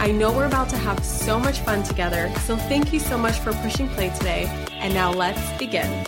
I know we're about to have so much fun together, so thank you so much for pushing play today. And now let's begin.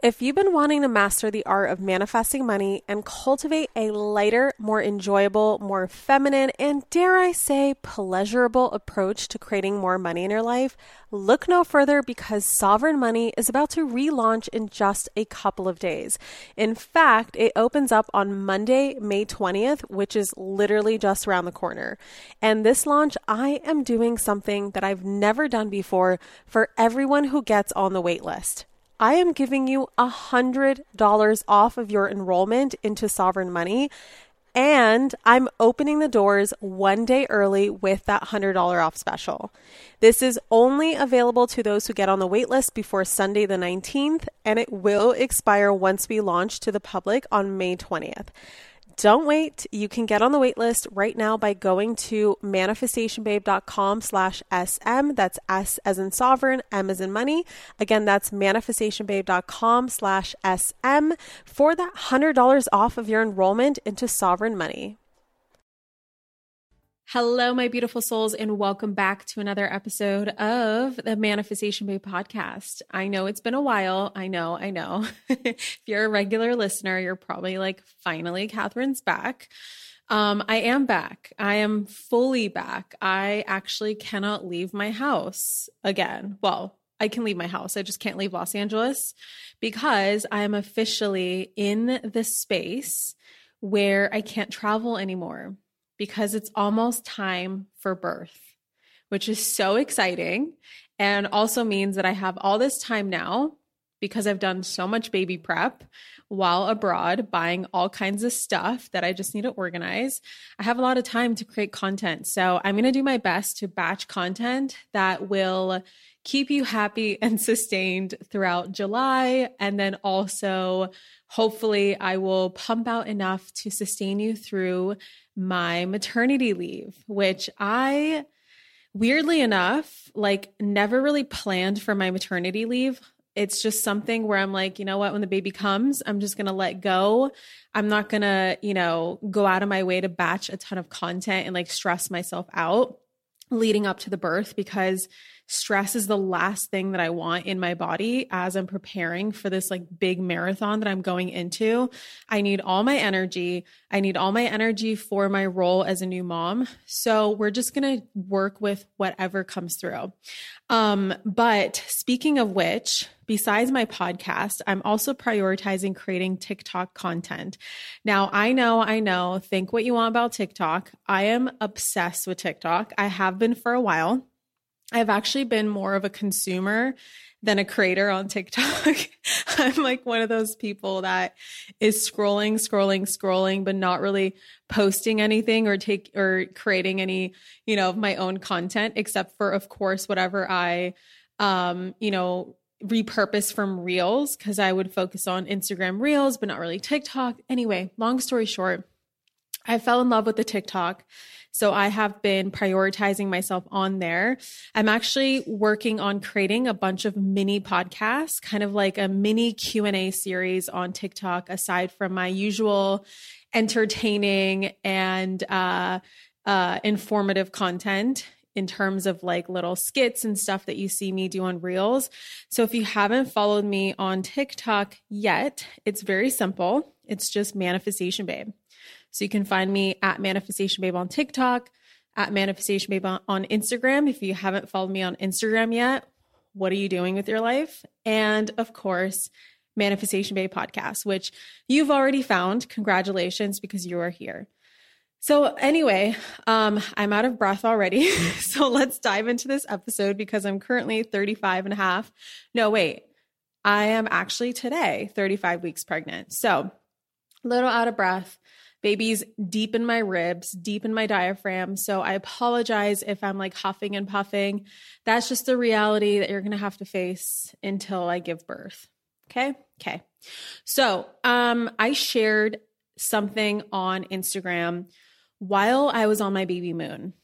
If you've been wanting to master the art of manifesting money and cultivate a lighter, more enjoyable, more feminine, and dare I say, pleasurable approach to creating more money in your life, look no further because Sovereign Money is about to relaunch in just a couple of days. In fact, it opens up on Monday, May 20th, which is literally just around the corner. And this launch, I am doing something that I've never done before for everyone who gets on the wait list. I am giving you a $100 off of your enrollment into Sovereign Money. And I'm opening the doors one day early with that $100 off special. This is only available to those who get on the waitlist before Sunday the 19th, and it will expire once we launch to the public on May 20th. Don't wait. You can get on the wait list right now by going to manifestationbabe.com slash SM. That's S as in sovereign, M as in money. Again, that's manifestationbabe.com slash SM for that $100 off of your enrollment into sovereign money. Hello, my beautiful souls, and welcome back to another episode of the Manifestation Babe podcast. I know it's been a while. I know, I know. if you're a regular listener, you're probably like, finally, Kathrin's back. Um, I am back. I am fully back. I actually cannot leave my house again. Well, I can leave my house. I just can't leave Los Angeles because I am officially in the space where I can't travel anymore because it's almost time for birth, which is so exciting and also means that I have all this time now because I've done so much baby prep while abroad, buying all kinds of stuff that I just need to organize. I have a lot of time to create content. So I'm going to do my best to batch content that will keep you happy and sustained throughout July. And then also, hopefully, I will pump out enough to sustain you through my maternity leave, which I weirdly enough, like never really planned for my maternity leave. It's just something where I'm like, you know what, when the baby comes, I'm just going to let go. I'm not going to, you know, go out of my way to batch a ton of content and like stress myself out leading up to the birth because stress is the last thing that I want in my body as I'm preparing for this like big marathon that I'm going into. I need all my energy. I need all my energy for my role as a new mom. So we're just going to work with whatever comes through. Um, but speaking of which, besides my podcast, I'm also prioritizing creating TikTok content. Now, I know, I know, think what you want about TikTok. I am obsessed with TikTok. I have been for a while. I've actually been more of a consumer than a creator on TikTok. I'm like one of those people that is scrolling, scrolling, scrolling, but not really posting anything or take or creating any, you know, of my own content, except for, of course, whatever I, um, you know, repurpose from Reels because I would focus on Instagram Reels, but not really TikTok. Anyway, long story short, I fell in love with the TikTok so I have been prioritizing myself on there. I'm actually working on creating a bunch of mini podcasts, kind of like a mini Q&A series on TikTok aside from my usual entertaining and uh, uh, informative content in terms of like little skits and stuff that you see me do on Reels. So if you haven't followed me on TikTok yet, it's very simple. It's just Manifestation Babe. So you can find me at Manifestation Babe on TikTok, at Manifestation Babe on Instagram. If you haven't followed me on Instagram yet, what are you doing with your life? And of course, Manifestation Babe podcast, which you've already found. Congratulations because you are here. So, anyway, um, I'm out of breath already. so, let's dive into this episode because I'm currently 35 and a half. No, wait, I am actually today 35 weeks pregnant. So, a little out of breath. Baby's deep in my ribs, deep in my diaphragm. So, I apologize if I'm like huffing and puffing. That's just the reality that you're going to have to face until I give birth. Okay. Okay. So, um, I shared something on Instagram while I was on my baby moon.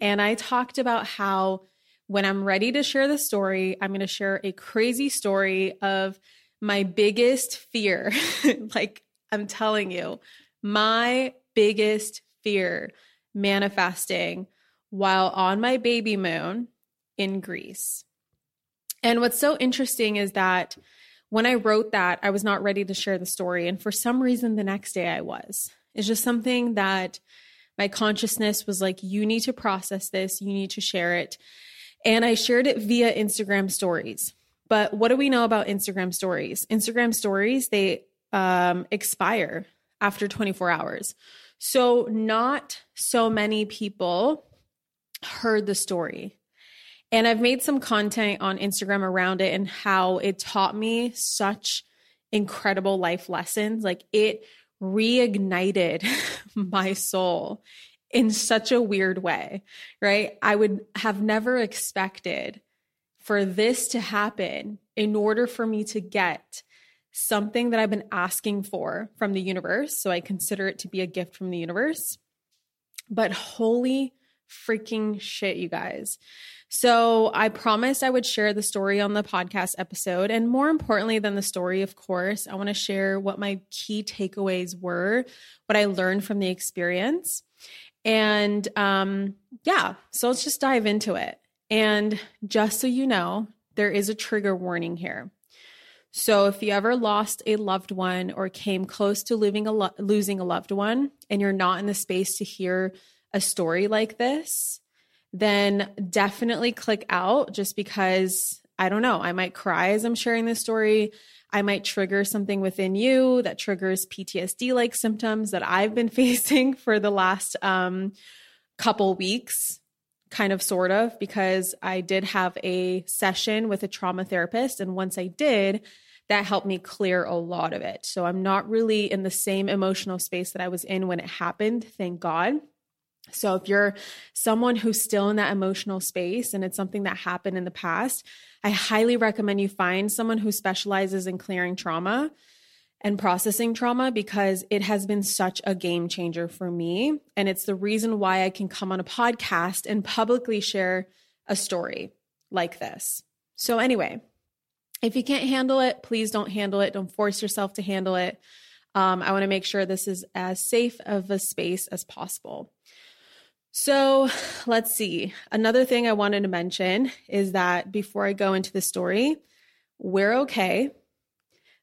And I talked about how when I'm ready to share the story, I'm going to share a crazy story of my biggest fear. like I'm telling you, my biggest fear manifesting while on my baby moon in Greece. And what's so interesting is that when I wrote that, I was not ready to share the story. And for some reason, the next day I was. It's just something that my consciousness was like, you need to process this, you need to share it. And I shared it via Instagram stories. But what do we know about Instagram stories? Instagram stories, they um, expire after 24 hours. So, not so many people heard the story. And I've made some content on Instagram around it and how it taught me such incredible life lessons. Like it reignited my soul in such a weird way, right? I would have never expected for this to happen in order for me to get something that I've been asking for from the universe. So I consider it to be a gift from the universe. But holy freaking shit, you guys. So I promised I would share the story on the podcast episode. And more importantly than the story, of course, I want to share what my key takeaways were, what I learned from the experience. And um, yeah, so let's just dive into it. And just so you know, there is a trigger warning here. So if you ever lost a loved one or came close to losing a, lo- losing a loved one and you're not in the space to hear a story like this, then definitely click out just because I don't know, I might cry as I'm sharing this story. I might trigger something within you that triggers PTSD like symptoms that I've been facing for the last um, couple weeks, kind of, sort of, because I did have a session with a trauma therapist. And once I did, that helped me clear a lot of it. So I'm not really in the same emotional space that I was in when it happened, thank God. So if you're someone who's still in that emotional space and it's something that happened in the past, I highly recommend you find someone who specializes in clearing trauma and processing trauma because it has been such a game changer for me. And it's the reason why I can come on a podcast and publicly share a story like this. So, anyway, if you can't handle it, please don't handle it. Don't force yourself to handle it. Um, I want to make sure this is as safe of a space as possible. So let's see. Another thing I wanted to mention is that before I go into the story, we're okay.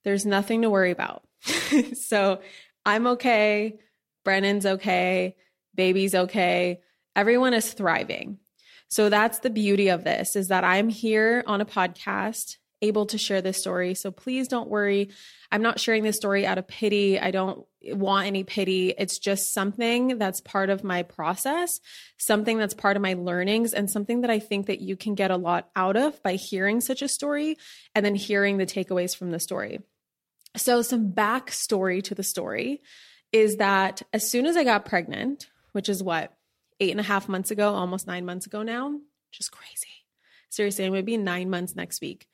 There's nothing to worry about. so I'm okay. Brennan's okay. Baby's okay. Everyone is thriving. So that's the beauty of this is that I'm here on a podcast able to share this story. So please don't worry. I'm not sharing this story out of pity. I don't want any pity. It's just something that's part of my process, something that's part of my learnings, and something that I think that you can get a lot out of by hearing such a story and then hearing the takeaways from the story. So, some backstory to the story is that as soon as I got pregnant, which is what, eight and a half months ago, almost nine months ago now, just crazy. Seriously, I'm to be nine months next week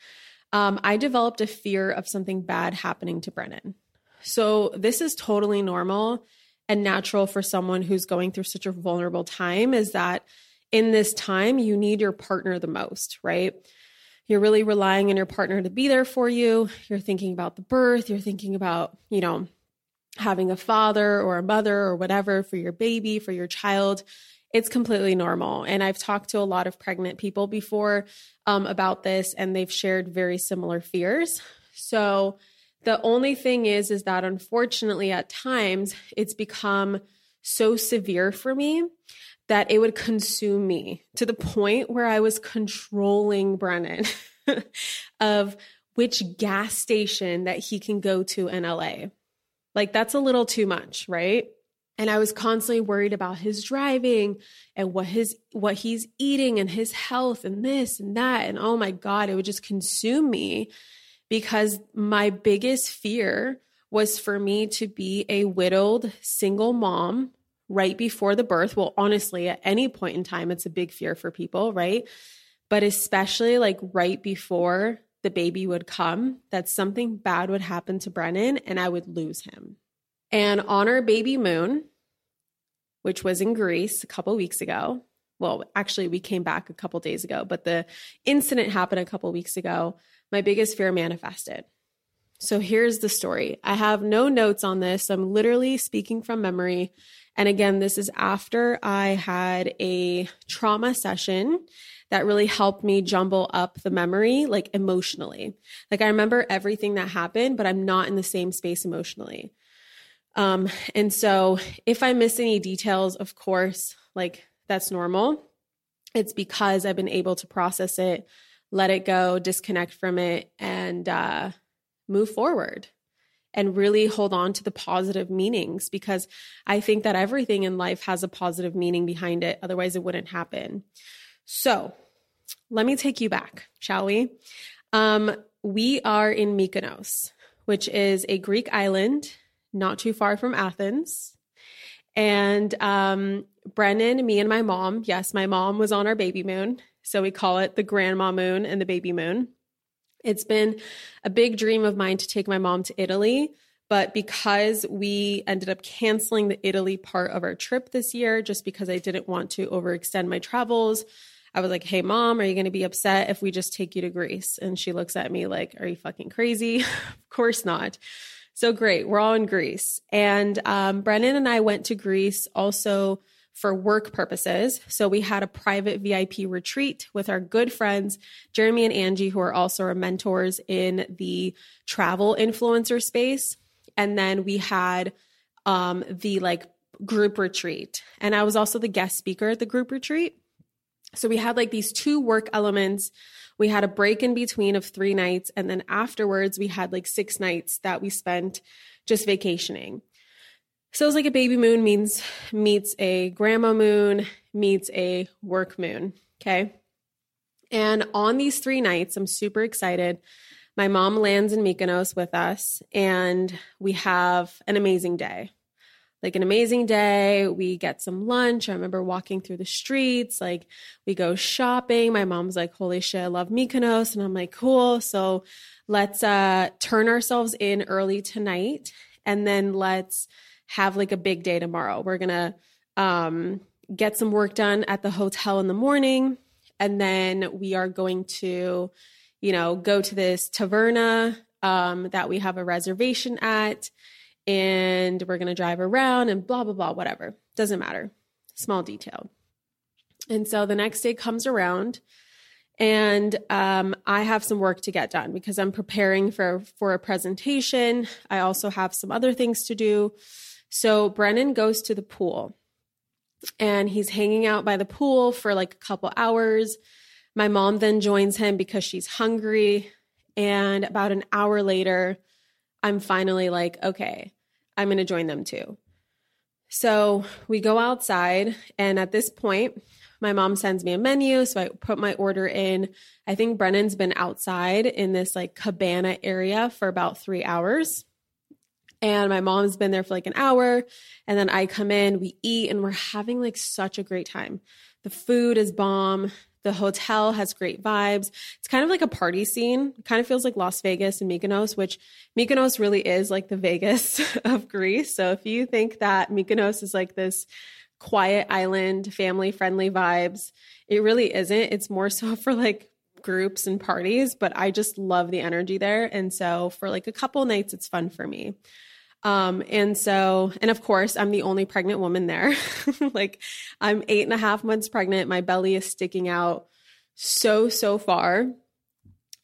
um, I developed a fear of something bad happening to Brennan. So this is totally normal and natural for someone who's going through such a vulnerable time is that in this time, you need your partner the most, right? You're really relying on your partner to be there for you. You're thinking about the birth. You're thinking about, you know, having a father or a mother or whatever for your baby, for your child it's completely normal. And I've talked to a lot of pregnant people before um, about this, and they've shared very similar fears. So the only thing is, is that unfortunately, at times, it's become so severe for me that it would consume me to the point where I was controlling Brennan. of which gas station that he can go to in LA. Like that's a little too much, right? And I was constantly worried about his driving and what his what he's eating and his health and this and that and oh my god, it would just consume me because my biggest fear was for me to be a widowed single mom right before the birth. Well, honestly, at any point in time it's a big fear for people, right? But especially like right before the baby would come, that something bad would happen to Brennan and I would lose him. And on our baby moon, which was in Greece a couple weeks ago, well, actually, we came back a couple days ago, but the incident happened a couple weeks ago. My biggest fear manifested. So here's the story. I have no notes on this. I'm literally speaking from memory. And again, this is after I had a trauma session that really helped me jumble up the memory, like emotionally. Like I remember everything that happened, but I'm not in the same space emotionally. Um, and so if I miss any details, of course, like that's normal. It's because I've been able to process it, let it go, disconnect from it, and uh, move forward and really hold on to the positive meanings because I think that everything in life has a positive meaning behind it. Otherwise, it wouldn't happen. So let me take you back, shall we? Um, we are in Mykonos, which is a Greek island not too far from Athens. And um, Brennan, me, and my mom, yes, my mom was on our baby moon. So we call it the grandma moon and the baby moon. It's been a big dream of mine to take my mom to Italy. But because we ended up canceling the Italy part of our trip this year, just because I didn't want to overextend my travels, I was like, hey, mom, are you going to be upset if we just take you to Greece? And she looks at me like, are you fucking crazy? of course not. So great. We're all in Greece. And um, Brennan and I went to Greece also for work purposes. So we had a private VIP retreat with our good friends, Jeremy and Angie, who are also our mentors in the travel influencer space. And then we had um, the like group retreat. And I was also the guest speaker at the group retreat. So we had like these two work elements we had a break in between of three nights. And then afterwards, we had like six nights that we spent just vacationing. So it was like a baby moon means meets a grandma moon meets a work moon. Okay. And on these three nights, I'm super excited. My mom lands in Mykonos with us, and we have an amazing day like an amazing day. We get some lunch. I remember walking through the streets. Like we go shopping. My mom's like, holy shit, I love Mykonos. And I'm like, cool. So let's uh, turn ourselves in early tonight and then let's have like a big day tomorrow. We're going to um, get some work done at the hotel in the morning. And then we are going to, you know, go to this taverna um, that we have a reservation at and we're going to drive around and blah, blah, blah, whatever. Doesn't matter. Small detail. And so the next day comes around and um, I have some work to get done because I'm preparing for, for a presentation. I also have some other things to do. So Brennan goes to the pool and he's hanging out by the pool for like a couple hours. My mom then joins him because she's hungry. And about an hour later, I'm finally like, okay, I'm going to join them too. So we go outside, and at this point, my mom sends me a menu. So I put my order in. I think Brennan's been outside in this like cabana area for about three hours. And my mom's been there for like an hour. And then I come in, we eat, and we're having like such a great time. The food is bomb. The hotel has great vibes. It's kind of like a party scene. It kind of feels like Las Vegas and Mykonos, which Mykonos really is like the Vegas of Greece. So if you think that Mykonos is like this quiet island, family friendly vibes, it really isn't. It's more so for like groups and parties, but I just love the energy there. And so for like a couple nights, it's fun for me. Um, and so, and of course, I'm the only pregnant woman there. like, I'm eight and a half months pregnant. My belly is sticking out so, so far.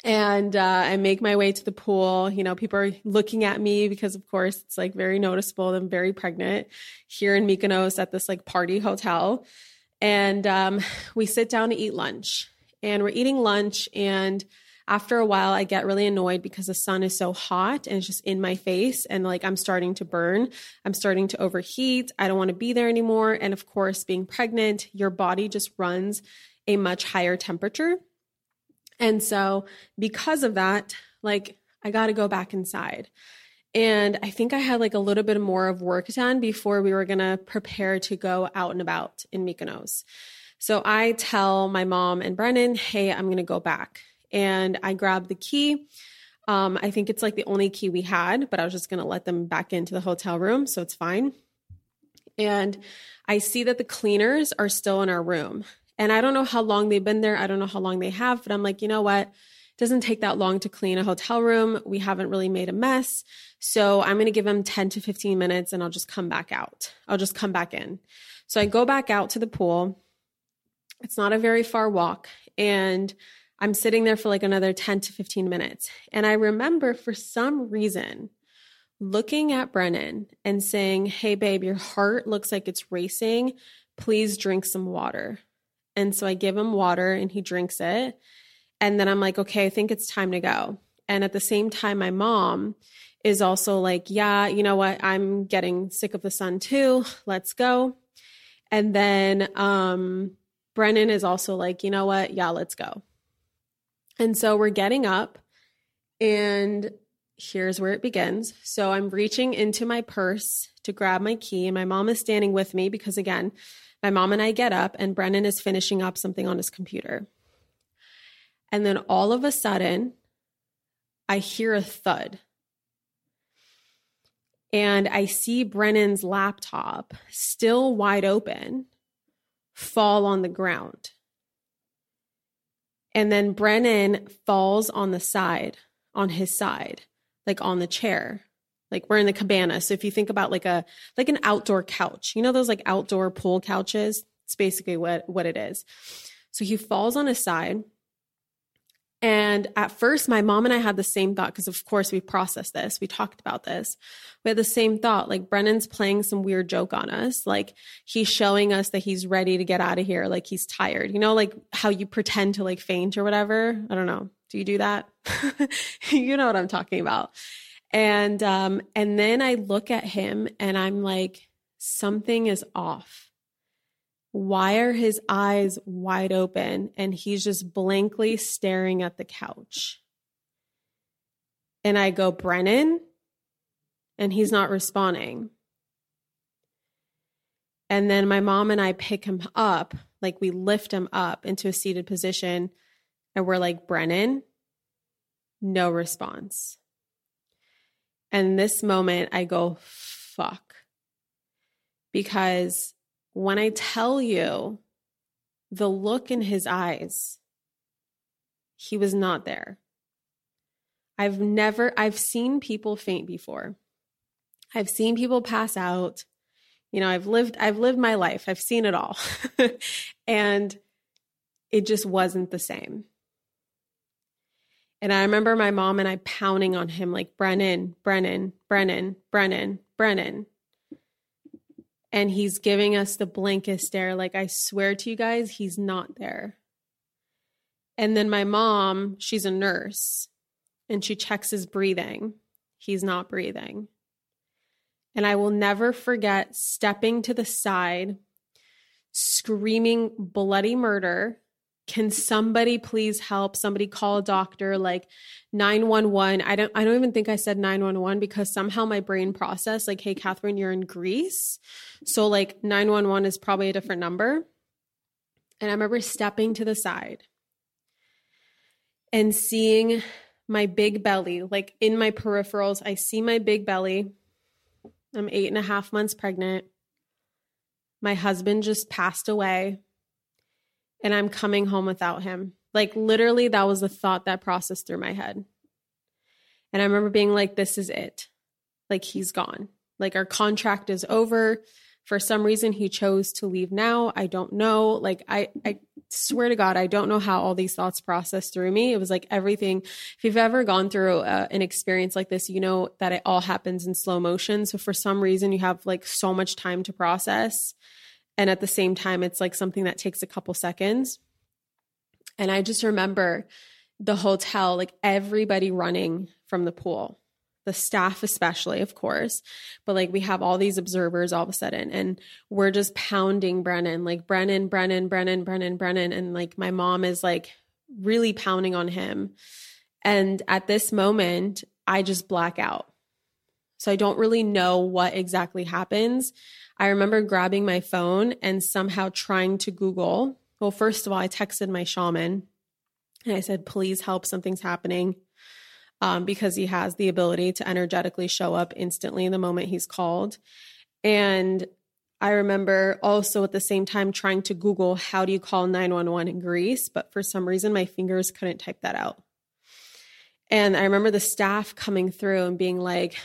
And uh, I make my way to the pool. You know, people are looking at me because, of course, it's like very noticeable. I'm very pregnant here in Mykonos at this like party hotel. And um, we sit down to eat lunch. And we're eating lunch, and after a while, I get really annoyed because the sun is so hot and it's just in my face. And like I'm starting to burn, I'm starting to overheat. I don't want to be there anymore. And of course, being pregnant, your body just runs a much higher temperature. And so, because of that, like I got to go back inside. And I think I had like a little bit more of work done before we were going to prepare to go out and about in Mykonos. So I tell my mom and Brennan, hey, I'm going to go back. And I grab the key. Um, I think it's like the only key we had, but I was just going to let them back into the hotel room. So it's fine. And I see that the cleaners are still in our room. And I don't know how long they've been there. I don't know how long they have, but I'm like, you know what? It doesn't take that long to clean a hotel room. We haven't really made a mess. So I'm going to give them 10 to 15 minutes and I'll just come back out. I'll just come back in. So I go back out to the pool. It's not a very far walk. And I'm sitting there for like another 10 to 15 minutes. And I remember for some reason looking at Brennan and saying, Hey, babe, your heart looks like it's racing. Please drink some water. And so I give him water and he drinks it. And then I'm like, okay, I think it's time to go. And at the same time, my mom is also like, yeah, you know what? I'm getting sick of the sun too. Let's go. And then um, Brennan is also like, you know what? Yeah, let's go. And so we're getting up, and here's where it begins. So I'm reaching into my purse to grab my key, and my mom is standing with me because, again, my mom and I get up, and Brennan is finishing up something on his computer. And then all of a sudden, I hear a thud. And I see Brennan's laptop, still wide open, fall on the ground. And then Brennan falls on the side, on his side, like on the chair like we're in the cabana. So if you think about like a like an outdoor couch you know those like outdoor pool couches? It's basically what what it is. So he falls on his side and at first my mom and i had the same thought because of course we processed this we talked about this. We had the same thought like brennan's playing some weird joke on us like he's showing us that he's ready to get out of here like he's tired. You know like how you pretend to like faint or whatever? I don't know. Do you do that? You know what i'm talking about. And um and then I look at him and I'm like something is off. Why are his eyes wide open and he's just blankly staring at the couch? And I go, Brennan? And he's not responding. And then my mom and I pick him up, like we lift him up into a seated position, and we're like, Brennan, no response. And this moment, I go, fuck. Because when I tell you the look in his eyes, he was not there. I've never, I've seen people faint before. I've seen people pass out. You know, I've lived, I've lived my life. I've seen it all. and it just wasn't the same. And I remember my mom and I pounding on him like, Brennan, Brennan, Brennan, Brennan, Brennan. And he's giving us the blankest stare. Like, I swear to you guys, he's not there. And then my mom, she's a nurse and she checks his breathing. He's not breathing. And I will never forget stepping to the side, screaming bloody murder can somebody please help? Somebody call a doctor like 911 i don't i don't even think i said 911 because somehow my brain processed like hey Kathrin you're in greece. So like 911 is probably a different number. And i remember stepping to the side and seeing my big belly like in my peripherals. I see my big belly. I'm eight and a half months pregnant. My husband just passed away and I'm coming home without him. Like literally, that was the thought that processed through my head. And I remember being like, this is it. Like he's gone. Like our contract is over. For some reason, he chose to leave now. I don't know. Like I, I swear to God, I don't know how all these thoughts processed through me. It was like everything. If you've ever gone through uh, an experience like this, you know that it all happens in slow motion. So for some reason, you have like so much time to process and at the same time it's like something that takes a couple seconds and i just remember the hotel, like everybody running from the pool, the staff, especially, of course. But like we have all these observers all of a sudden, and we're just pounding Brennan, like Brennan, Brennan, Brennan, Brennan, Brennan. And like my mom is like really pounding on him. And at this moment, I just black out. So I don't really know what exactly happens. I remember grabbing my phone and somehow trying to Google. Well, first of all, I texted my shaman and I said, please help, something's happening. Um, because he has the ability to energetically show up instantly the moment he's called. And I remember also at the same time trying to Google how do you call 911 in Greece, but for some reason my fingers couldn't type that out. And I remember the staff coming through and being like,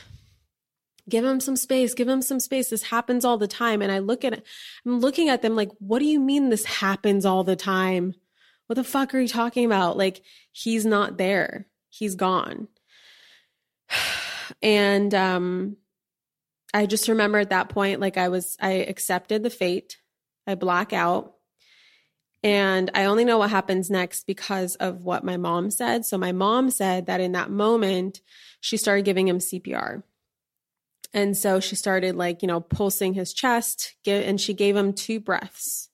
give him some space, give him some space. This happens all the time. And I look at I'm looking at them like, what do you mean this happens all the time? What the fuck are you talking about? Like, he's not there. He's gone. And um I just remember at that point, like I was I accepted the fate. I black out. And I only know what happens next because of what my mom said. So my mom said that in that moment, she started giving him CPR. And so she started like, you know, pulsing his chest, and she gave him two breaths.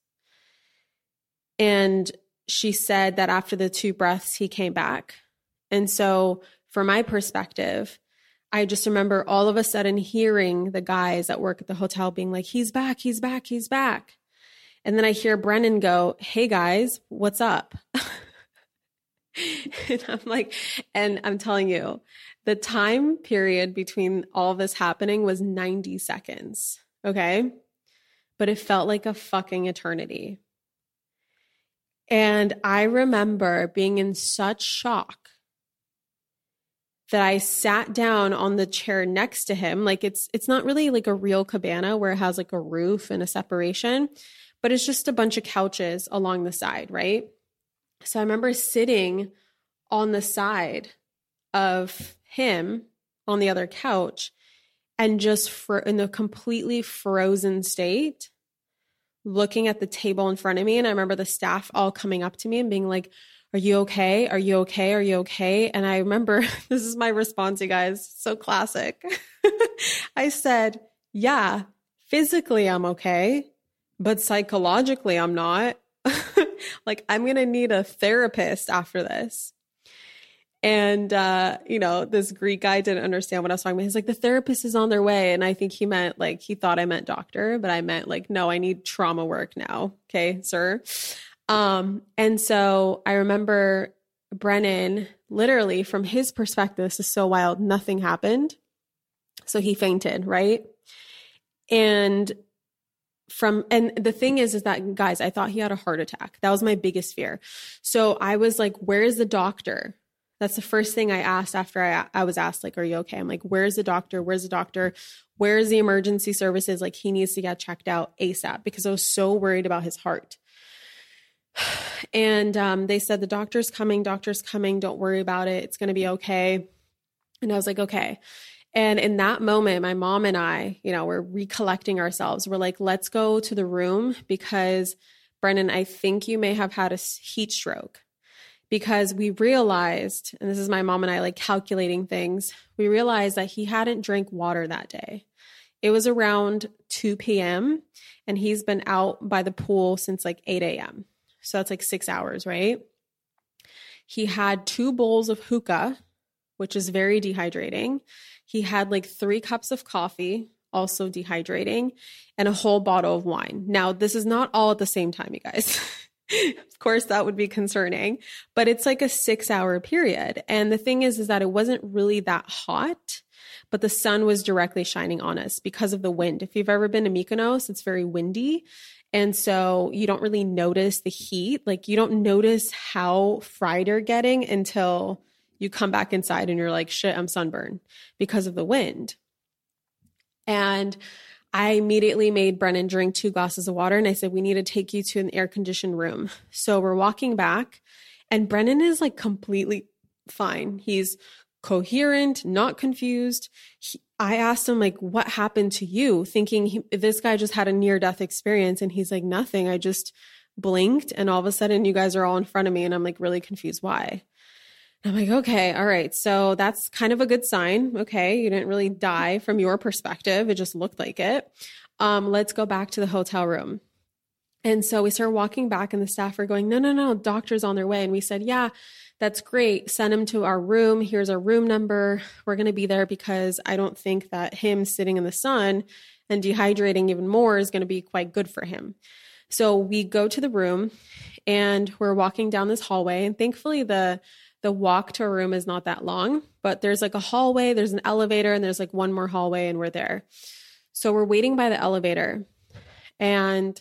And she said that after the two breaths, he came back. And so, from my perspective, I just remember all of a sudden hearing the guys that work at the hotel being like, he's back, he's back, he's back. And then I hear Brennan go, hey guys, what's up? and I'm like, and I'm telling you, the time period between all this happening was 90 seconds. Okay. But it felt like a fucking eternity. And I remember being in such shock that I sat down on the chair next to him. Like it's it's not really like a real cabana where it has like a roof and a separation, but it's just a bunch of couches along the side, right? So I remember sitting on the side of him on the other couch and just for in a completely frozen state looking at the table in front of me. And I remember the staff all coming up to me and being like, Are you okay? Are you okay? Are you okay? And I remember this is my response, you guys. So classic. I said, Yeah, physically I'm okay, but psychologically I'm not. like, I'm going to need a therapist after this. And, uh, you know, this Greek guy didn't understand what I was talking about. He's like, the therapist is on their way. And I think he meant like, he thought I meant doctor, but I meant like, no, I need trauma work now. Okay, sir. Um, and so I remember Brennan literally from his perspective, this is so wild, nothing happened. So he fainted, right? And from and the thing is is that guys i thought he had a heart attack that was my biggest fear so i was like where is the doctor that's the first thing I asked after I, I was asked, like, are you okay? I'm like, where's the doctor? Where's the doctor? Where's the emergency services? Like, he needs to get checked out ASAP because I was so worried about his heart. And um, they said, the doctor's coming, doctor's coming. Don't worry about it. It's going to be okay. And I was like, okay. And in that moment, my mom and I, you know, we're recollecting ourselves. We're like, let's go to the room because Brennan, I think you may have had a heat stroke because we realized, and this is my mom and I like calculating things, we realized that he hadn't drank water that day. It was around 2 p.m. and he's been out by the pool since like 8 a.m. So that's like six hours, right? He had two bowls of hookah, which is very dehydrating. He had like three cups of coffee, also dehydrating, and a whole bottle of wine. Now, this is not all at the same time, you guys. of course that would be concerning but it's like a 6 hour period. And the thing is is that it wasn't really that hot but the sun was directly shining on us because of the wind. If you've ever been to Mykonos it's very windy. And so you don't really notice the heat. Like you don't notice how fried you're getting until you come back inside and you're like shit I'm sunburned because of the wind. And I immediately made Brennan drink two glasses of water and I said, We need to take you to an air conditioned room. So we're walking back, and Brennan is like completely fine. He's coherent, not confused. He, I asked him, like, what happened to you? Thinking he, this guy just had a near death experience. And he's like, nothing. I just blinked, and all of a sudden, you guys are all in front of me. And I'm like, really confused why. I'm like, okay, all right. So that's kind of a good sign. Okay. You didn't really die from your perspective. It just looked like it. Um, let's go back to the hotel room. And so we start walking back, and the staff are going, no, no, no, doctor's on their way. And we said, yeah, that's great. Send him to our room. Here's our room number. We're going to be there because I don't think that him sitting in the sun and dehydrating even more is going to be quite good for him. So we go to the room and we're walking down this hallway. And thankfully, the the walk to a room is not that long, but there's like a hallway, there's an elevator, and there's like one more hallway, and we're there. So we're waiting by the elevator. And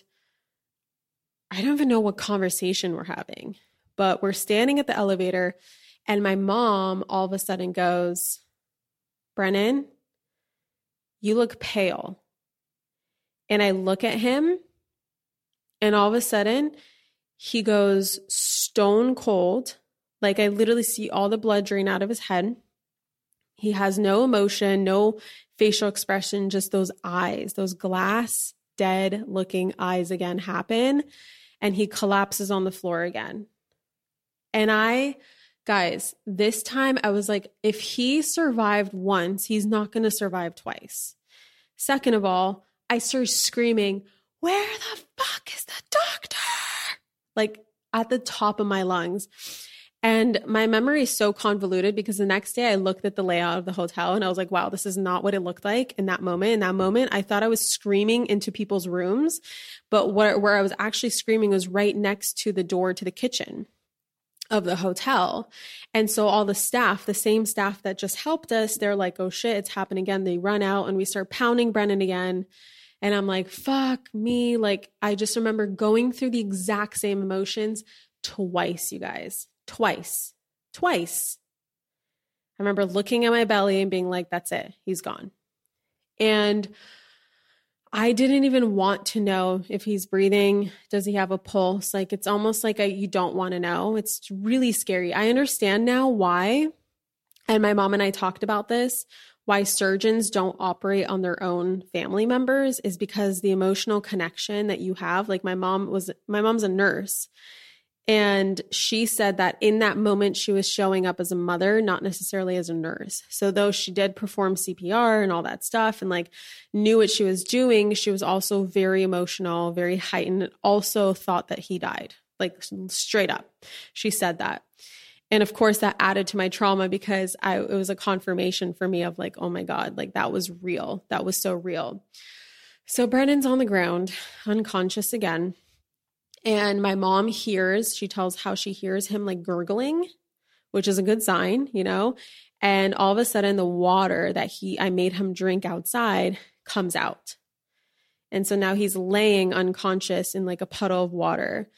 I don't even know what conversation we're having, but we're standing at the elevator, and my mom all of a sudden goes, Brennan, you look pale. And I look at him, and all of a sudden, he goes stone cold. Like I literally see all the blood drain out of his head. He has no emotion, no facial expression, just those eyes, those glass dead looking eyes again happen and he collapses on the floor again. And I, guys, this time I was like, if he survived once, he's not going to survive twice. Second of all, I started screaming, Where the fuck is the doctor? Like at the top of my lungs. And my memory is so convoluted because the next day I looked at the layout of the hotel and I was like, wow, this is not what it looked like in that moment. In that moment, I thought I was screaming into people's rooms, but where, where I was actually screaming was right next to the door to the kitchen of the hotel. And so all the staff, the same staff that just helped us, they're like, oh shit, it's happened again. They run out and we start pounding Brennan again. And I'm like, fuck me. Like, I just remember going through the exact same emotions twice, you guys twice, twice. I remember looking at my belly and being like, that's it, he's gone. And I didn't even want to know if he's breathing. Does he have a pulse? Like, it's almost like a, you don't want to know. It's really scary. I understand now why. And my mom and I talked about this why surgeons don't operate on their own family members is because the emotional connection that you have like my mom was my mom's a nurse and she said that in that moment, she was showing up as a mother, not necessarily as a nurse. So, though she did perform CPR and all that stuff and like knew what she was doing, she was also very emotional, very heightened, and also thought that he died, like straight up. She said that. And of course, that added to my trauma because I, it was a confirmation for me of like, oh my God, like that was real. That was so real. So, Brennan's on the ground, unconscious again and my mom hears, she tells how she hears him like gurgling, which is a good sign, you know. And all of a sudden, the water that he I made him drink outside comes out. And so now he's laying unconscious in like a puddle of water.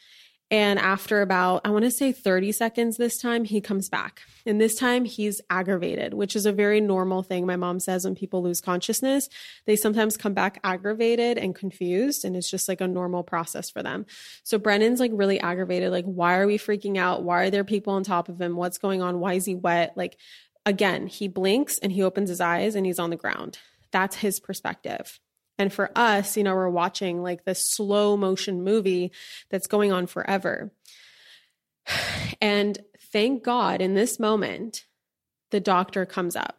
And after about, I want to say 30 seconds this time, he comes back. And this time he's aggravated, which is a very normal thing my mom says when people lose consciousness. They sometimes come back aggravated and confused, and it's just like a normal process for them. So Brennan's like really aggravated. Like, why are we freaking out? Why are there people on top of him? What's going on? Why is he wet? Like, again, he blinks and he opens his eyes and he's on the ground. That's his perspective. And for us, you know, we're watching like this slow motion movie that's going on forever. And thank God in this moment, the doctor comes up.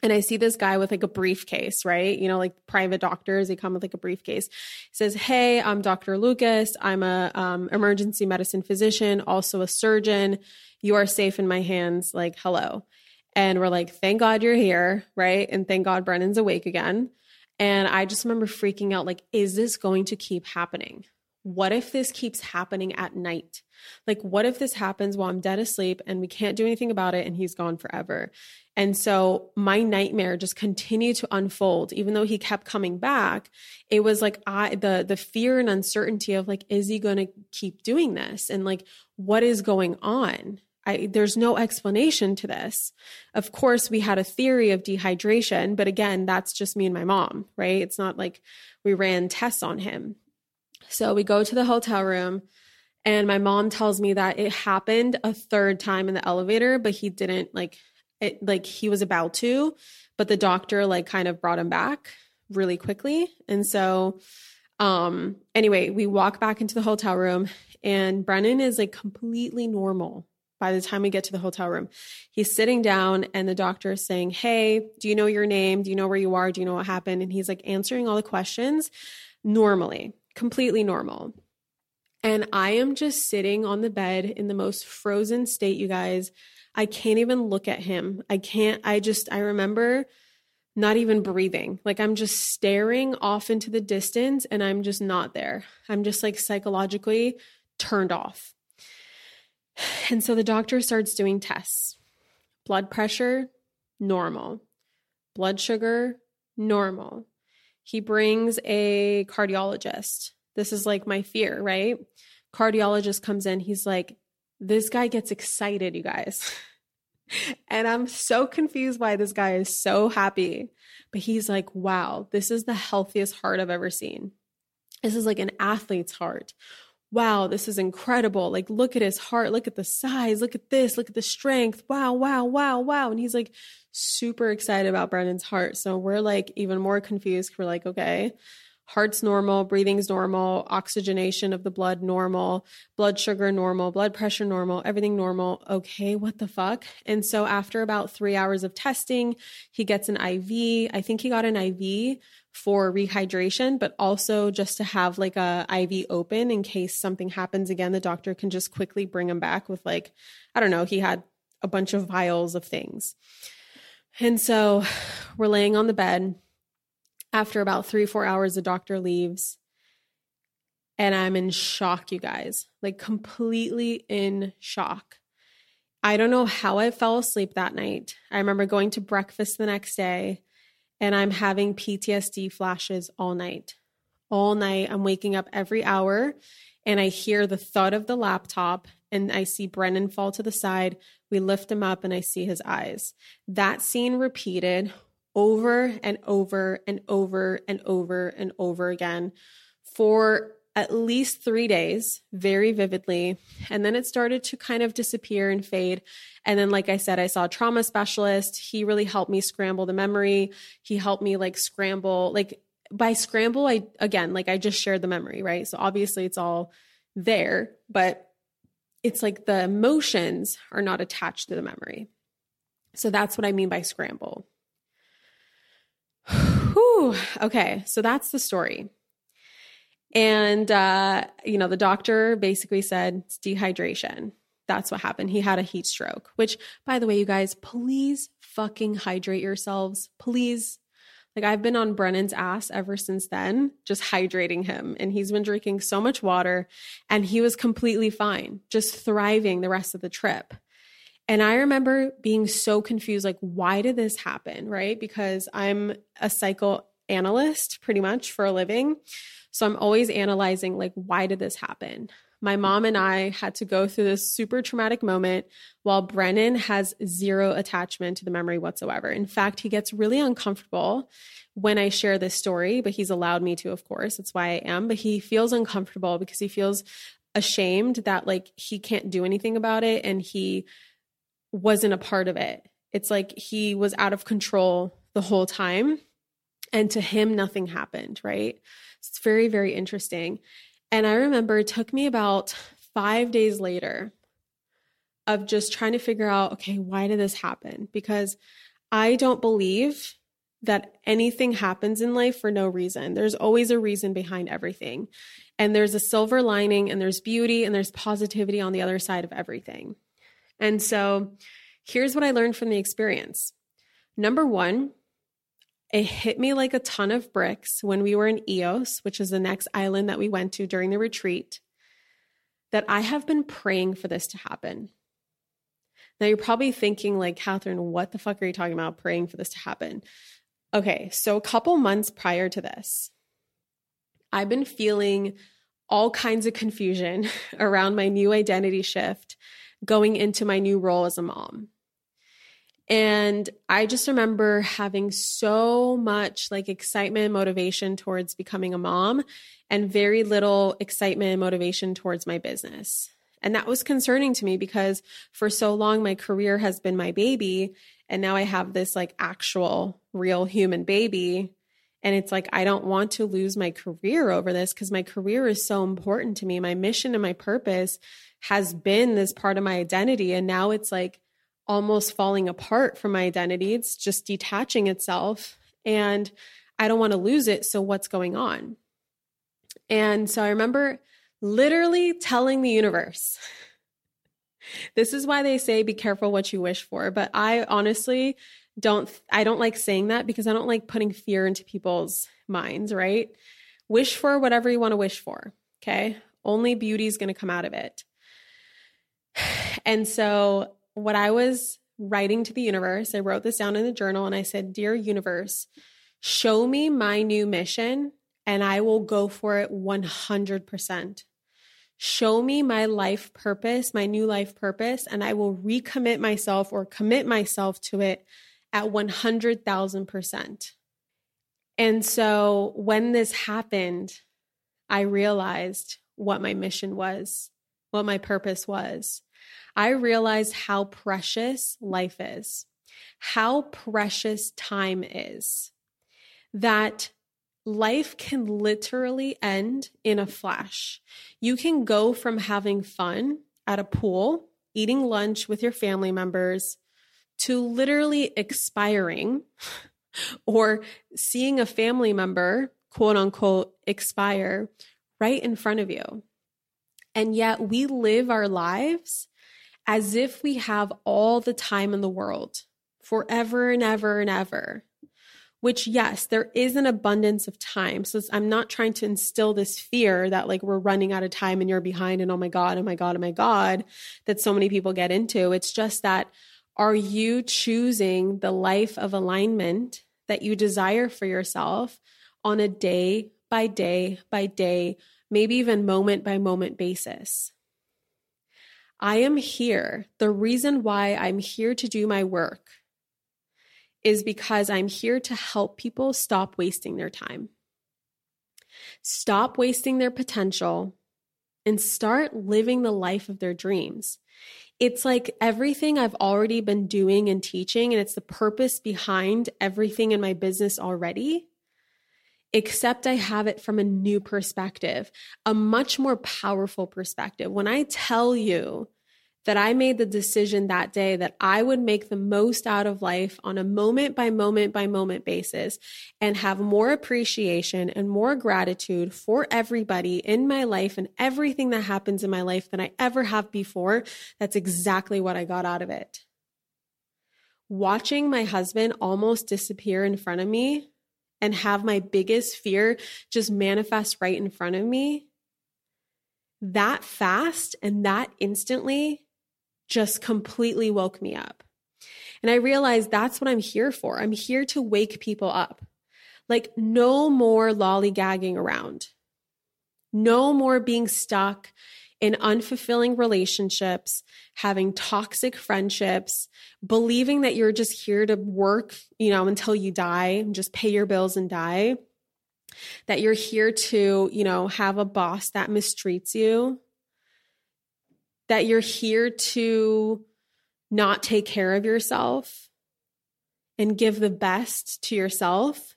And I see this guy with like a briefcase, right? You know, like private doctors, they come with like a briefcase. He says, Hey, I'm Dr. Lucas. I'm a um, emergency medicine physician, also a surgeon. You are safe in my hands. Like, hello. And we're like, thank God you're here, right? And thank God Brennan's awake again. And I just remember freaking out like, is this going to keep happening? What if this keeps happening at night? Like, what if this happens while I'm dead asleep and we can't do anything about it and he's gone forever? And so my nightmare just continued to unfold, even though he kept coming back. It was like I the the fear and uncertainty of like, is he gonna keep doing this? And like, what is going on? I, there's no explanation to this. Of course, we had a theory of dehydration, but again, that's just me and my mom, right? It's not like we ran tests on him. So we go to the hotel room, and my mom tells me that it happened a third time in the elevator, but he didn't like it, like he was about to, but the doctor like kind of brought him back really quickly. And so, um, anyway, we walk back into the hotel room, and Brennan is like completely normal by the time we get to the hotel room. He's sitting down and the doctor is saying, Hey, do you know your name? Do you know where you are? Do you know what happened? And he's like answering all the questions normally, completely normal. And I am just sitting on the bed in the most frozen state, you guys. I can't even look at him. I can't, I just, I remember not even breathing. Like I'm just staring off into the distance and I'm just not there. I'm just like psychologically turned off. And so the doctor starts doing tests blood pressure, normal, blood sugar, normal. He brings a cardiologist. This is like my fear, right? Cardiologist comes in. He's like, this guy gets excited, you guys. and I'm so confused why this guy is so happy. But he's like, wow, this is the healthiest heart I've ever seen. This is like an athlete's heart. Wow, this is incredible. Like, look at his heart. Look at the size. Look at this. Look at the strength. Wow, wow, wow, wow. And he's like super excited about Brennan's heart. So we're like even more confused. We're like, okay, heart's normal, breathing's normal, oxygenation of the blood normal, blood sugar normal, blood pressure normal, everything normal. Okay, what the fuck? And so after about three hours of testing, he gets an IV. I think he got an IV for rehydration, but also just to have like a IV open in case something happens again. The doctor can just quickly bring him back with like, I don't know, he had a bunch of vials of things. And so we're laying on the bed after about three, four hours, the doctor leaves. And I'm in shock, you guys, like completely in shock. I don't know how I fell asleep that night. I remember going to breakfast the next day and I'm having PTSD flashes all night. All night. I'm waking up every hour and I hear the thud of the laptop and I see Brennan fall to the side. We lift him up and I see his eyes. That scene repeated over and over and over and over and over again for at least three days, very vividly. And then it started to kind of disappear and fade. And then, like I said, I saw a trauma specialist. He really helped me scramble the memory. He helped me like scramble, like by scramble, I again, like I just shared the memory, right? So obviously it's all there, but it's like the emotions are not attached to the memory. So that's what I mean by scramble. Whew. Okay, so that's the story. And, uh, you know, the doctor basically said it's dehydration. That's what happened. He had a heat stroke, which, by the way, you guys, please fucking hydrate yourselves. Please. Like, I've been on Brennan's ass ever since then, just hydrating him. And he's been drinking so much water and he was completely fine, just thriving the rest of the trip. And I remember being so confused like, why did this happen? Right? Because I'm a psychoanalyst pretty much for a living. So I'm always analyzing, like, why did this happen? My mom and I had to go through this super traumatic moment while Brennan has zero attachment to the memory whatsoever. In fact, he gets really uncomfortable when I share this story, but he's allowed me to, of course. That's why I am. But he feels uncomfortable because he feels ashamed that, like, he can't do anything about it and he wasn't a part of it. It's like he was out of control the whole time. And to him, nothing happened, right? It's very, very interesting. And I remember it took me about five days later of just trying to figure out okay, why did this happen? Because I don't believe that anything happens in life for no reason. There's always a reason behind everything. And there's a silver lining, and there's beauty, and there's positivity on the other side of everything. And so here's what I learned from the experience. Number one, it hit me like a ton of bricks when we were in Ios, which is the next island that we went to during the retreat, that I have been praying for this to happen. Now you're probably thinking, like, Kathrin, what the fuck are you talking about praying for this to happen? Okay, so a couple months prior to this, I've been feeling all kinds of confusion around my new identity shift going into my new role as a mom. And I just remember having so much like excitement and motivation towards becoming a mom and very little excitement and motivation towards my business. And that was concerning to me because for so long my career has been my baby and now I have this like actual real human baby And it's like, I don't want to lose my career over this because my career is so important to me. My mission and my purpose has been this part of my identity. And now it's like almost falling apart from my identity. It's just detaching itself. And I don't want to lose it. So, what's going on? And so I remember literally telling the universe, this is why they say be careful what you wish for. But I honestly don't I don't like saying that because I don't like putting fear into people's minds, right? Wish for whatever you want to wish for, okay? Only beauty is going to come out of it. And so what I was writing to the universe, I wrote this down in the journal and I said, "Dear universe, show me my new mission and I will go for it 100%. Show me my life purpose, my new life purpose, and I will recommit myself or commit myself to it at 100,000%. And so when this happened, I realized what my mission was, what my purpose was. I realized how precious life is, how precious time is, that life can literally end in a flash. You can go from having fun at a pool, eating lunch with your family members, to literally expiring or seeing a family member, quote unquote, expire right in front of you. And yet we live our lives as if we have all the time in the world forever and ever and ever which yes there is an abundance of time so i'm not trying to instill this fear that like we're running out of time and you're behind and oh my god oh my god oh my god that so many people get into it's just that are you choosing the life of alignment that you desire for yourself on a day by day by day maybe even moment by moment basis? I am here. The reason why i'm here to do my work is because I'm here to help people stop wasting their time, stop wasting their potential, and start living the life of their dreams. It's like everything I've already been doing and teaching, and it's the purpose behind everything in my business already. Except I have it from a new perspective, a much more powerful perspective. When I tell you that I made the decision that day that I would make the most out of life on a moment by moment by moment basis and have more appreciation and more gratitude for everybody in my life and everything that happens in my life than I ever have before. That's exactly what I got out of it. Watching my husband almost disappear in front of me and have my biggest fear just manifest right in front of me that fast and that instantly just completely woke me up. And I realized that's what I'm here for. I'm here to wake people up. Like, no more lollygagging around, no more being stuck in unfulfilling relationships, having toxic friendships, believing that you're just here to work, you know, until you die just pay your bills and die. That you're here to, you know, have a boss that mistreats you, that you're here to not take care of yourself and give the best to yourself,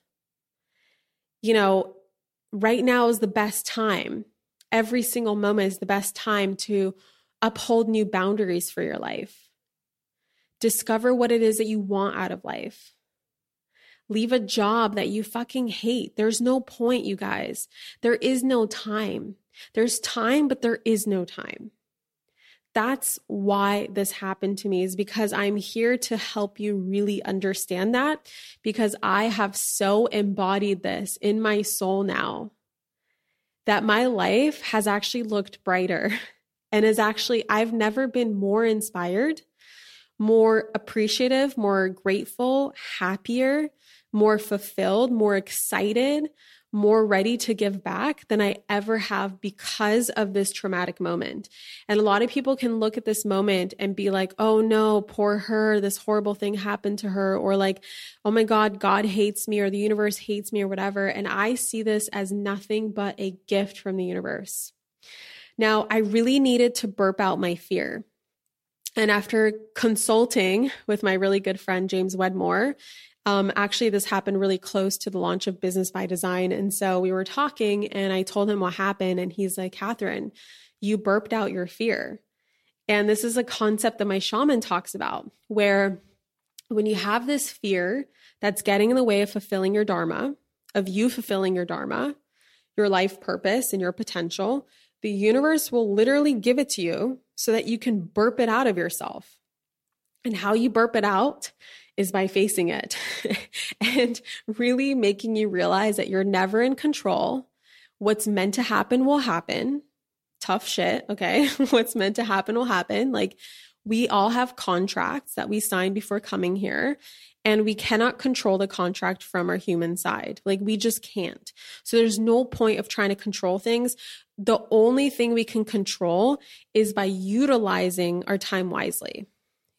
you know, right now is the best time. Every single moment is the best time to uphold new boundaries for your life. Discover what it is that you want out of life. Leave a job that you fucking hate. There's no point, you guys. There is no time. There's time, but there is no time that's why this happened to me is because I'm here to help you really understand that because I have so embodied this in my soul now that my life has actually looked brighter and is actually I've never been more inspired, more appreciative, more grateful, happier, more fulfilled, more excited, more ready to give back than I ever have because of this traumatic moment. And a lot of people can look at this moment and be like, oh no, poor her, this horrible thing happened to her, or like, oh my God, God hates me, or the universe hates me, or whatever. And I see this as nothing but a gift from the universe. Now, I really needed to burp out my fear. And after consulting with my really good friend, James Wedmore, Um, actually, this happened really close to the launch of Business by Design. And so we were talking, and I told him what happened. And he's like, Kathrin, you burped out your fear. And this is a concept that my shaman talks about, where when you have this fear that's getting in the way of fulfilling your Dharma, of you fulfilling your Dharma, your life purpose, and your potential, the universe will literally give it to you so that you can burp it out of yourself. And how you burp it out is by facing it and really making you realize that you're never in control. What's meant to happen will happen. Tough shit. Okay. What's meant to happen will happen. Like we all have contracts that we signed before coming here and we cannot control the contract from our human side. Like we just can't. So there's no point of trying to control things. The only thing we can control is by utilizing our time wisely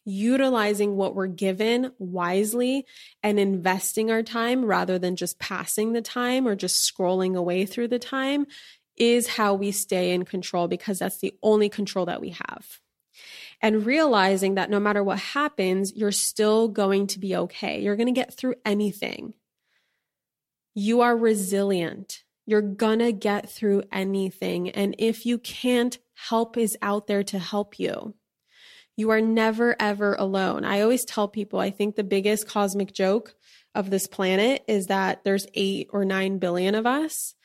utilizing what we're given wisely and investing our time rather than just passing the time or just scrolling away through the time is how we stay in control because that's the only control that we have. And realizing that no matter what happens, you're still going to be okay. You're going to get through anything. You are resilient. You're going to get through anything. And if you can't, help is out there to help you. You are never, ever alone. I always tell people, I think the biggest cosmic joke of this planet is that there's eight or nine billion of us.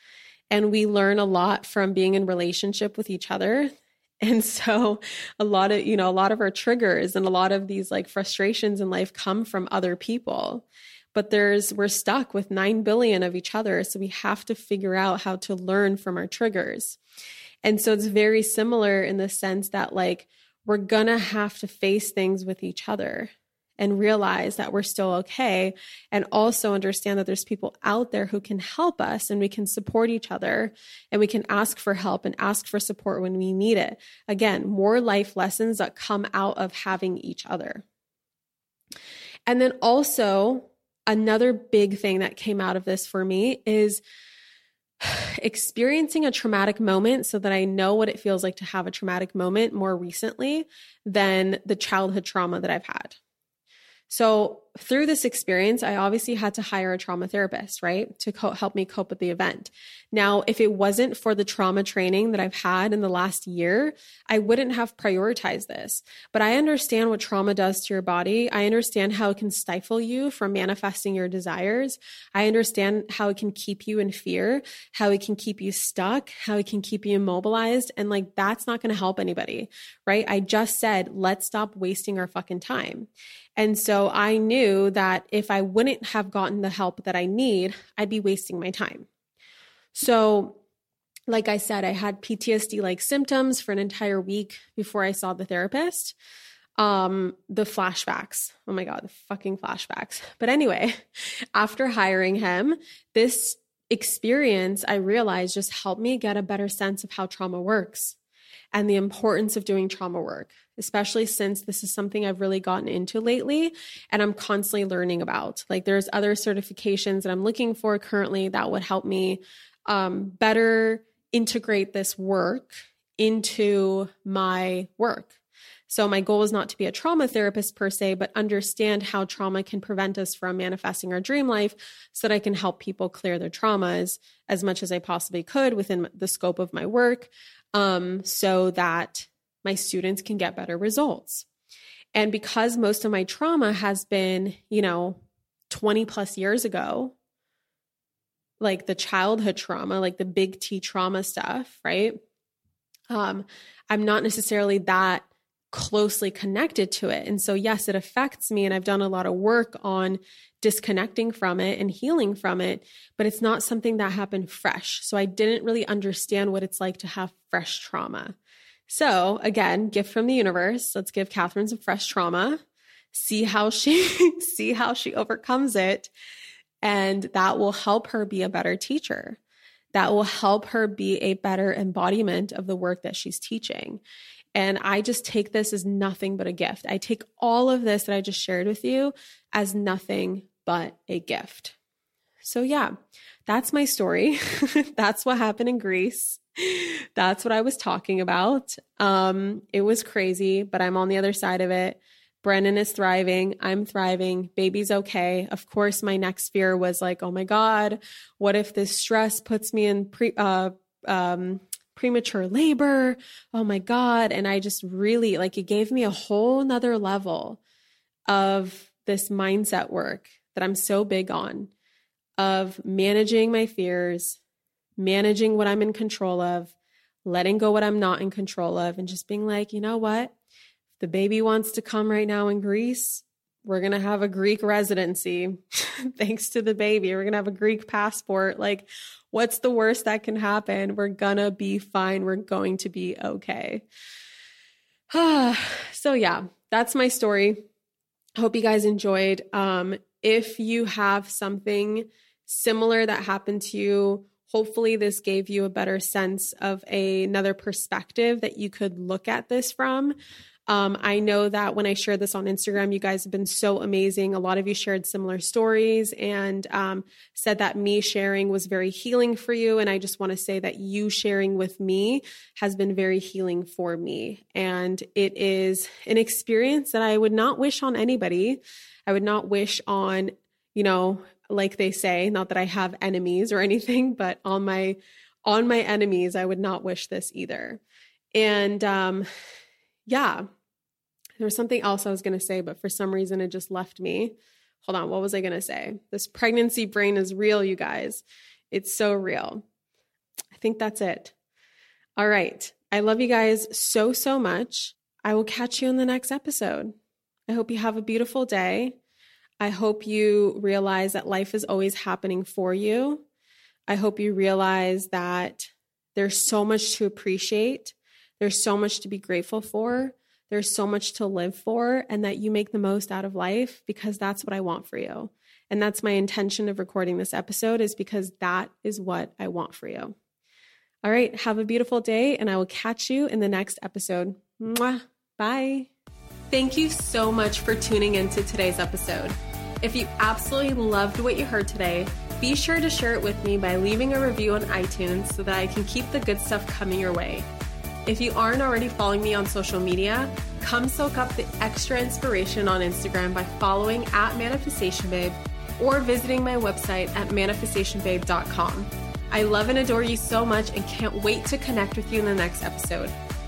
And we learn a lot from being in relationship with each other. And so a lot of, you know, a lot of our triggers and a lot of these like frustrations in life come from other people. But there's, we're stuck with 9 billion of each other. So we have to figure out how to learn from our triggers. And so it's very similar in the sense that like we're going to have to face things with each other and realize that we're still okay and also understand that there's people out there who can help us and we can support each other and we can ask for help and ask for support when we need it. Again more life lessons that come out of having each other. And then also another big thing that came out of this for me is experiencing a traumatic moment so that I know what it feels like to have a traumatic moment more recently than the childhood trauma that I've had. So, through this experience, I obviously had to hire a trauma therapist, right, to co- help me cope with the event. Now, if it wasn't for the trauma training that I've had in the last year, I wouldn't have prioritized this. But I understand what trauma does to your body. I understand how it can stifle you from manifesting your desires. I understand how it can keep you in fear, how it can keep you stuck, how it can keep you immobilized. And like, that's not going to help anybody, right? I just said, let's stop wasting our fucking time. And so I knew that if I wouldn't have gotten the help that I need, I'd be wasting my time. So, like I said, I had PTSD like symptoms for an entire week before I saw the therapist. Um, the flashbacks. Oh my God, the fucking flashbacks. But anyway, after hiring him, this experience I realized just helped me get a better sense of how trauma works and the importance of doing trauma work, especially since this is something I've really gotten into lately and I'm constantly learning about. Like there's other certifications that I'm looking for currently that would help me um, better integrate this work into my work. So, my goal is not to be a trauma therapist per se, but understand how trauma can prevent us from manifesting our dream life so that I can help people clear their traumas as much as I possibly could within the scope of my work um, so that my students can get better results. And because most of my trauma has been, you know, 20 plus years ago, like the childhood trauma, like the big T trauma stuff, right? Um, I'm not necessarily that closely connected to it. And so, yes, it affects me. And I've done a lot of work on disconnecting from it and healing from it, but it's not something that happened fresh. So I didn't really understand what it's like to have fresh trauma. So again, gift from the universe. Let's give Kathrin some fresh trauma. See how she see how she overcomes it. And that will help her be a better teacher. That will help her be a better embodiment of the work that she's teaching. And I just take this as nothing but a gift. I take all of this that I just shared with you as nothing but a gift. So, yeah, that's my story. that's what happened in Greece. That's what I was talking about. Um, it was crazy, but I'm on the other side of it. Brennan is thriving. I'm thriving. Baby's okay. Of course, my next fear was like, oh my God, what if this stress puts me in pre, uh, um, premature labor? Oh my God. And I just really like it gave me a whole nother level of this mindset work that I'm so big on of managing my fears, managing what I'm in control of, letting go what I'm not in control of, and just being like, you know what? If the baby wants to come right now in Greece, we're going to have a Greek residency thanks to the baby. We're going to have a Greek passport. Like, what's the worst that can happen? We're going to be fine. We're going to be okay. so, yeah, that's my story. Hope you guys enjoyed. Um, if you have something similar that happened to you, hopefully this gave you a better sense of a, another perspective that you could look at this from. Um, I know that when I shared this on Instagram, you guys have been so amazing. A lot of you shared similar stories and um, said that me sharing was very healing for you. And I just want to say that you sharing with me has been very healing for me. And it is an experience that I would not wish on anybody. I would not wish on, you know, like they say, not that I have enemies or anything, but on my on my enemies, I would not wish this either. And um yeah, there was something else I was going to say, but for some reason it just left me. Hold on, what was I going to say? This pregnancy brain is real, you guys. It's so real. I think that's it. All right. I love you guys so, so much. I will catch you in the next episode. I hope you have a beautiful day. I hope you realize that life is always happening for you. I hope you realize that there's so much to appreciate there's so much to be grateful for. There's so much to live for, and that you make the most out of life because that's what I want for you. And that's my intention of recording this episode, is because that is what I want for you. All right, have a beautiful day, and I will catch you in the next episode. Mwah. Bye. Thank you so much for tuning into today's episode. If you absolutely loved what you heard today, be sure to share it with me by leaving a review on iTunes so that I can keep the good stuff coming your way. If you aren't already following me on social media, come soak up the extra inspiration on Instagram by following at Manifestation Babe or visiting my website at manifestationbabe.com. I love and adore you so much and can't wait to connect with you in the next episode.